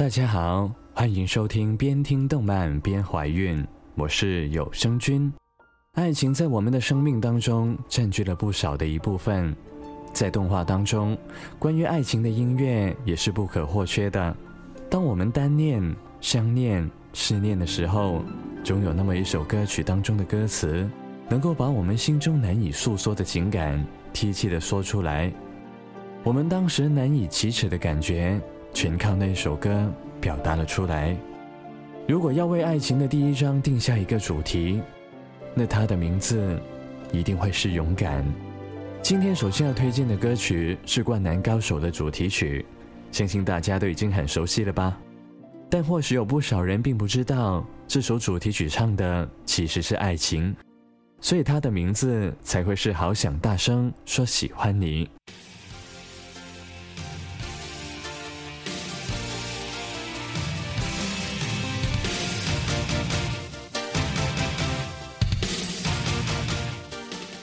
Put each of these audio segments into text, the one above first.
大家好，欢迎收听边听动漫边怀孕，我是有声君。爱情在我们的生命当中占据了不少的一部分，在动画当中，关于爱情的音乐也是不可或缺的。当我们单恋、相恋、思念的时候，总有那么一首歌曲当中的歌词，能够把我们心中难以诉说的情感，提气的说出来，我们当时难以启齿的感觉。全靠那首歌表达了出来。如果要为爱情的第一章定下一个主题，那它的名字一定会是勇敢。今天首先要推荐的歌曲是《灌篮高手》的主题曲，相信大家都已经很熟悉了吧？但或许有不少人并不知道，这首主题曲唱的其实是爱情，所以它的名字才会是《好想大声说喜欢你》。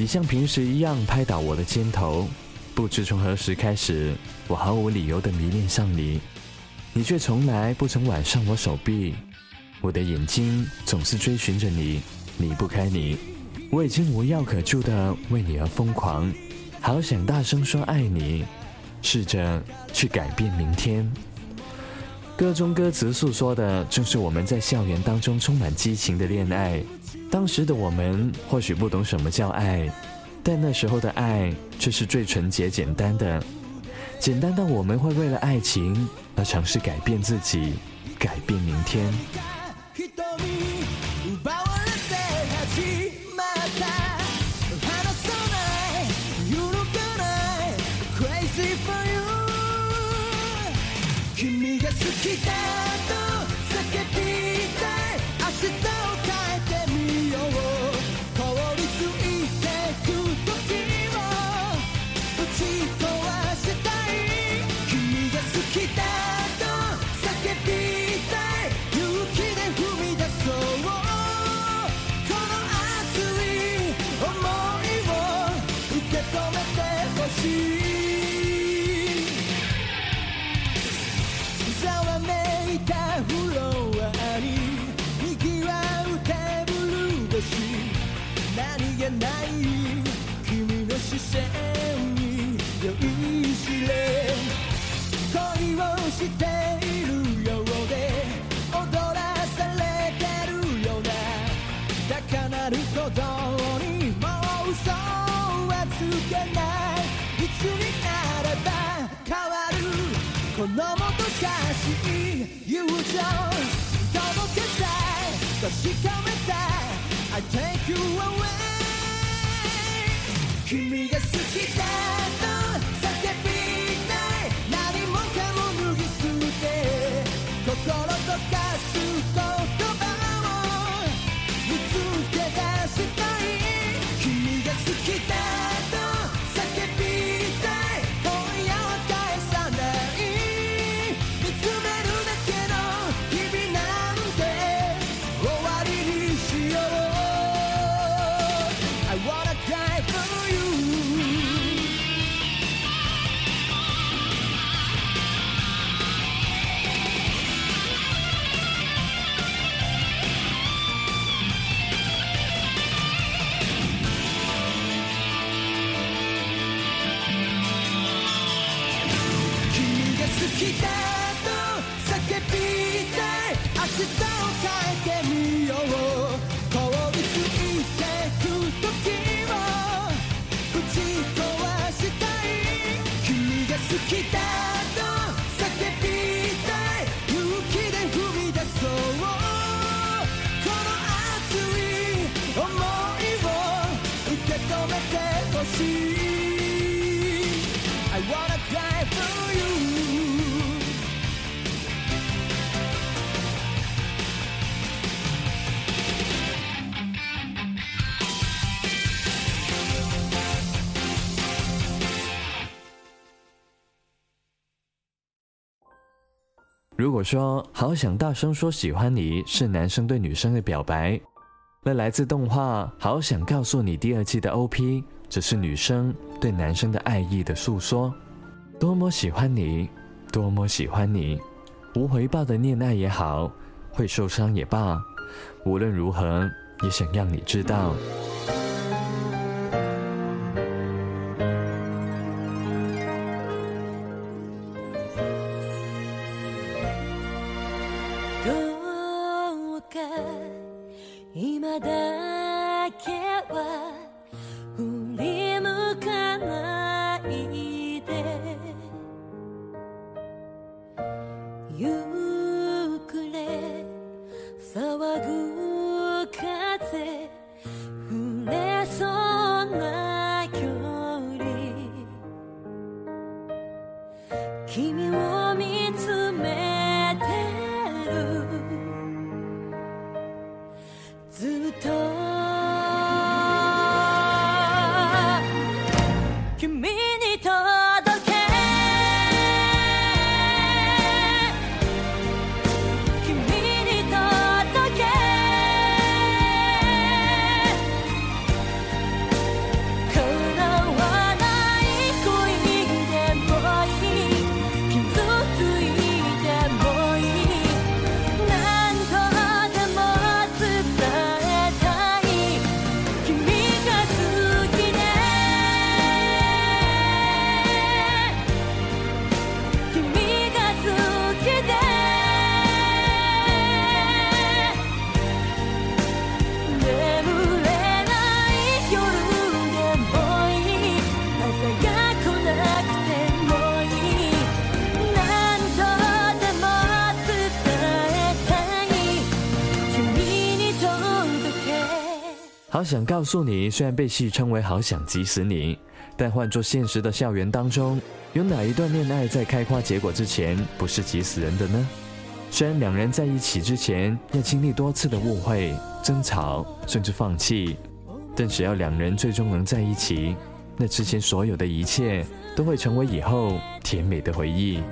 你像平时一样拍打我的肩头，不知从何时开始，我毫无理由的迷恋上你，你却从来不曾挽上我手臂，我的眼睛总是追寻着你，离不开你，我已经无药可救的为你而疯狂，好想大声说爱你，试着去改变明天。歌中歌词诉说的，正是我们在校园当中充满激情的恋爱。当时的我们或许不懂什么叫爱，但那时候的爱却是最纯洁、简单的，简单到我们会为了爱情而尝试改变自己，改变明天。しているようで踊らされてるような高鳴る鼓動にもう嘘はつけないいつになれば変わるこのもどかしい友情届けたい確かめたい I take you away 君が好きだ我说好想大声说喜欢你是男生对女生的表白，那来自动画《好想告诉你》第二季的 OP，只是女生对男生的爱意的诉说，多么喜欢你，多么喜欢你，无回报的恋爱也好，会受伤也罢，无论如何也想让你知道。you 想告诉你，虽然被戏称为“好想急死你”，但换做现实的校园当中，有哪一段恋爱在开花结果之前不是急死人的呢？虽然两人在一起之前要经历多次的误会、争吵，甚至放弃，但只要两人最终能在一起，那之前所有的一切都会成为以后甜美的回忆。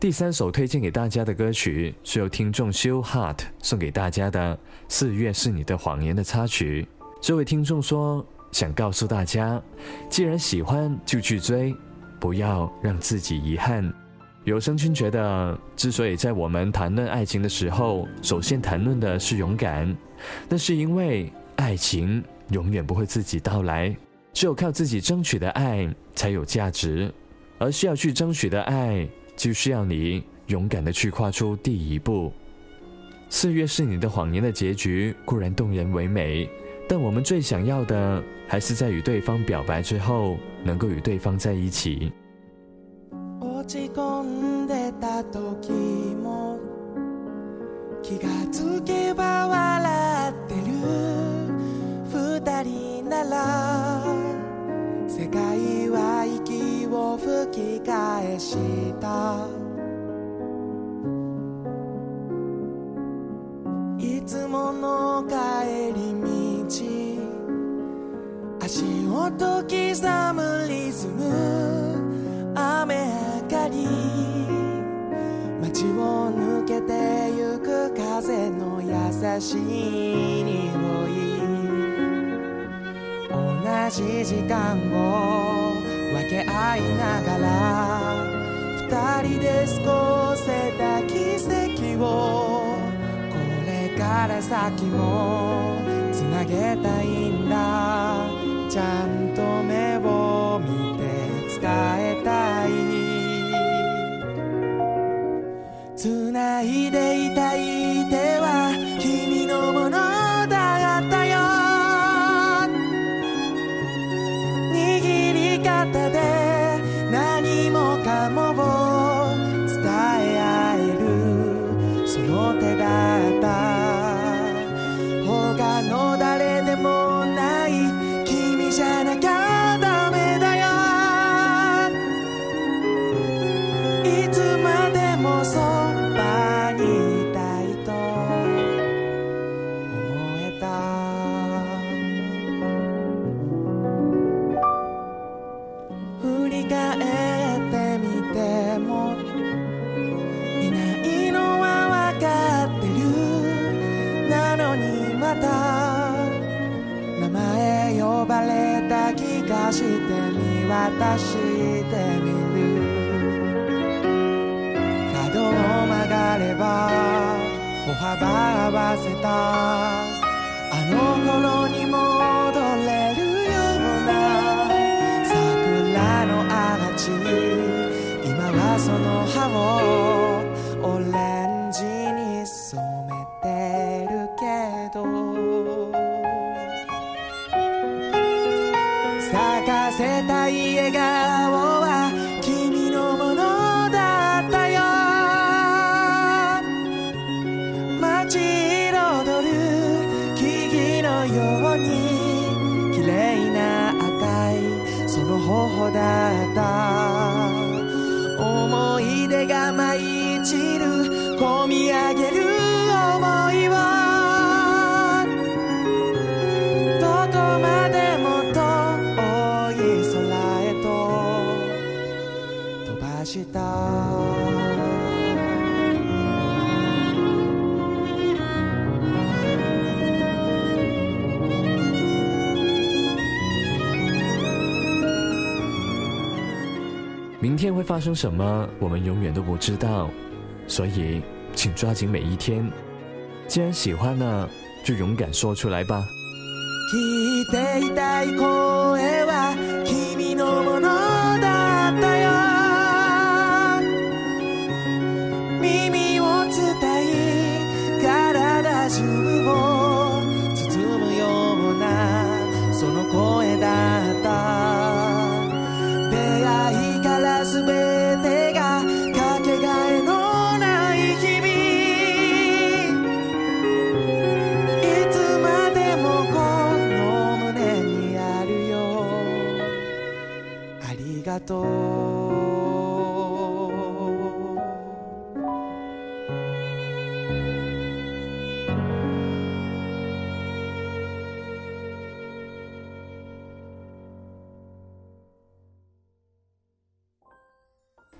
第三首推荐给大家的歌曲是由听众修 heart 送给大家的《四月是你的谎言》的插曲。这位听众说：“想告诉大家，既然喜欢就去追，不要让自己遗憾。”有声君觉得，之所以在我们谈论爱情的时候，首先谈论的是勇敢，那是因为爱情永远不会自己到来，只有靠自己争取的爱才有价值，而需要去争取的爱。就需要你勇敢地去跨出第一步。四月是你的谎言的结局固然动人唯美，但我们最想要的还是在与对方表白之后，能够与对方在一起。世界は息を吹き返したいつもの帰り道足音刻むリズム雨上がり街を抜けてゆく風の優しい匂いしい時間を分け合いながら二人で過ごせた奇跡をこれから先もつなげたいんだちゃんた名前呼ばれた気がして見渡してみる角を曲がれば歩幅合わせたあの頃に戻れるような桜のアーチ今はその葉を that 明天会发生什么，我们永远都不知道，所以，请抓紧每一天。既然喜欢了，就勇敢说出来吧。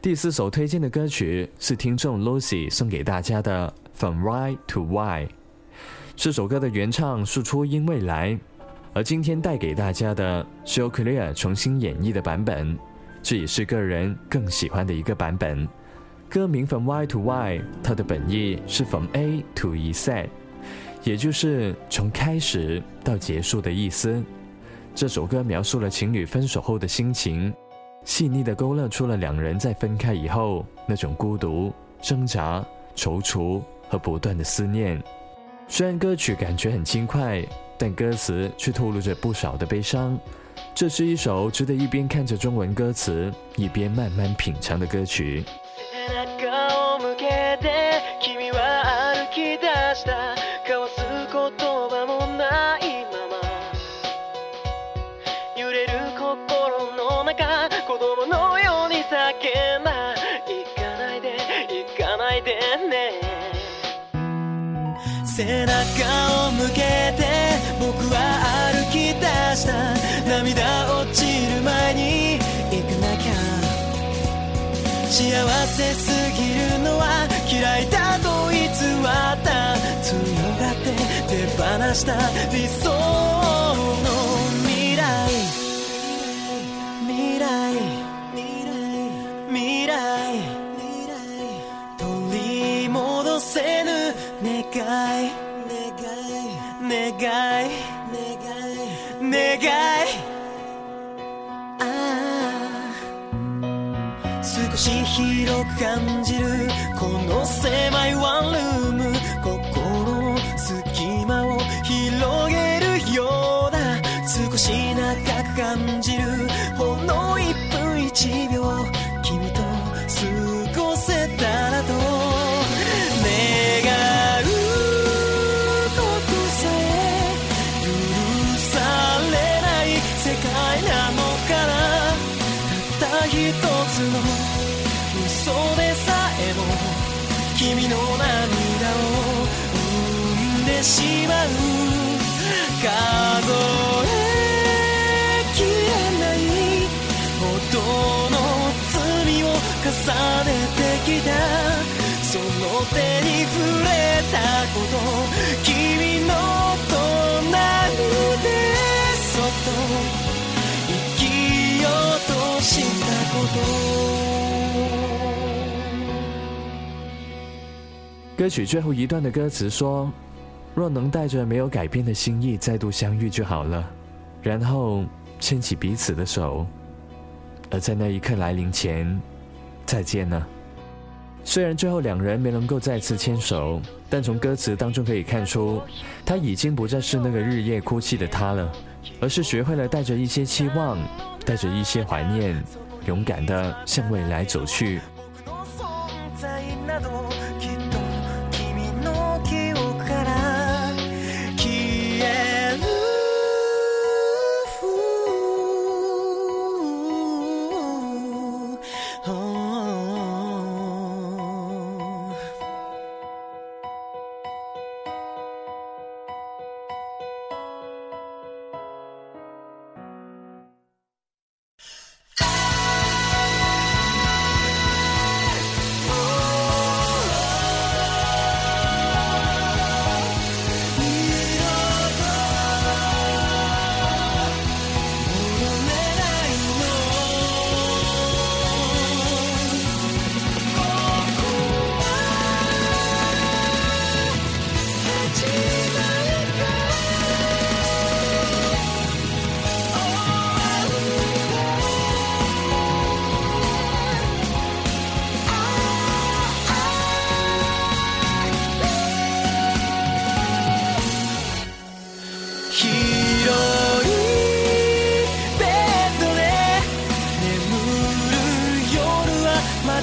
第四首推荐的歌曲是听众 Lucy 送给大家的《From Right to Why》。这首歌的原唱是初音未来，而今天带给大家的是由 Clear 重新演绎的版本。这也是个人更喜欢的一个版本。歌名 From y to y 它的本意是 From A to E Set，也就是从开始到结束的意思。这首歌描述了情侣分手后的心情，细腻地勾勒出了两人在分开以后那种孤独、挣扎、踌躇和不断的思念。虽然歌曲感觉很轻快，但歌词却透露着不少的悲伤。这是一首值得一边看着中文歌词，一边慢慢品尝的歌曲。涙落ちる前に行かなきゃ幸せすぎるのは嫌いだと偽った強がって手放した理想の未来未来未来取り戻せぬ願い願い願い願い少し広く感じるこの狭いワンルーム歌曲最后一段的歌词说：“若能带着没有改变的心意再度相遇就好了，然后牵起彼此的手。”而在那一刻来临前，再见了。虽然最后两人没能够再次牵手，但从歌词当中可以看出，他已经不再是那个日夜哭泣的他了，而是学会了带着一些期望，带着一些怀念，勇敢的向未来走去。だ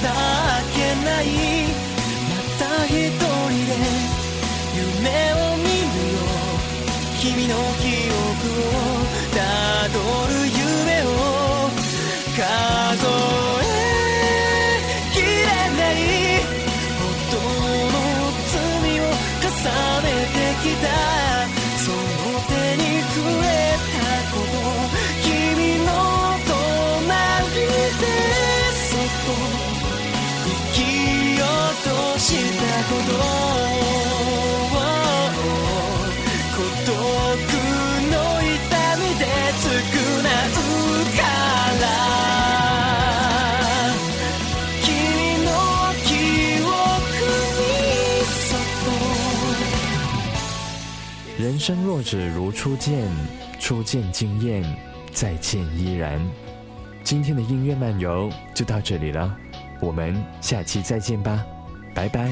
けないまた一人で夢を見るよ君の記憶生若只如初见，初见惊艳，再见依然。今天的音乐漫游就到这里了，我们下期再见吧，拜拜。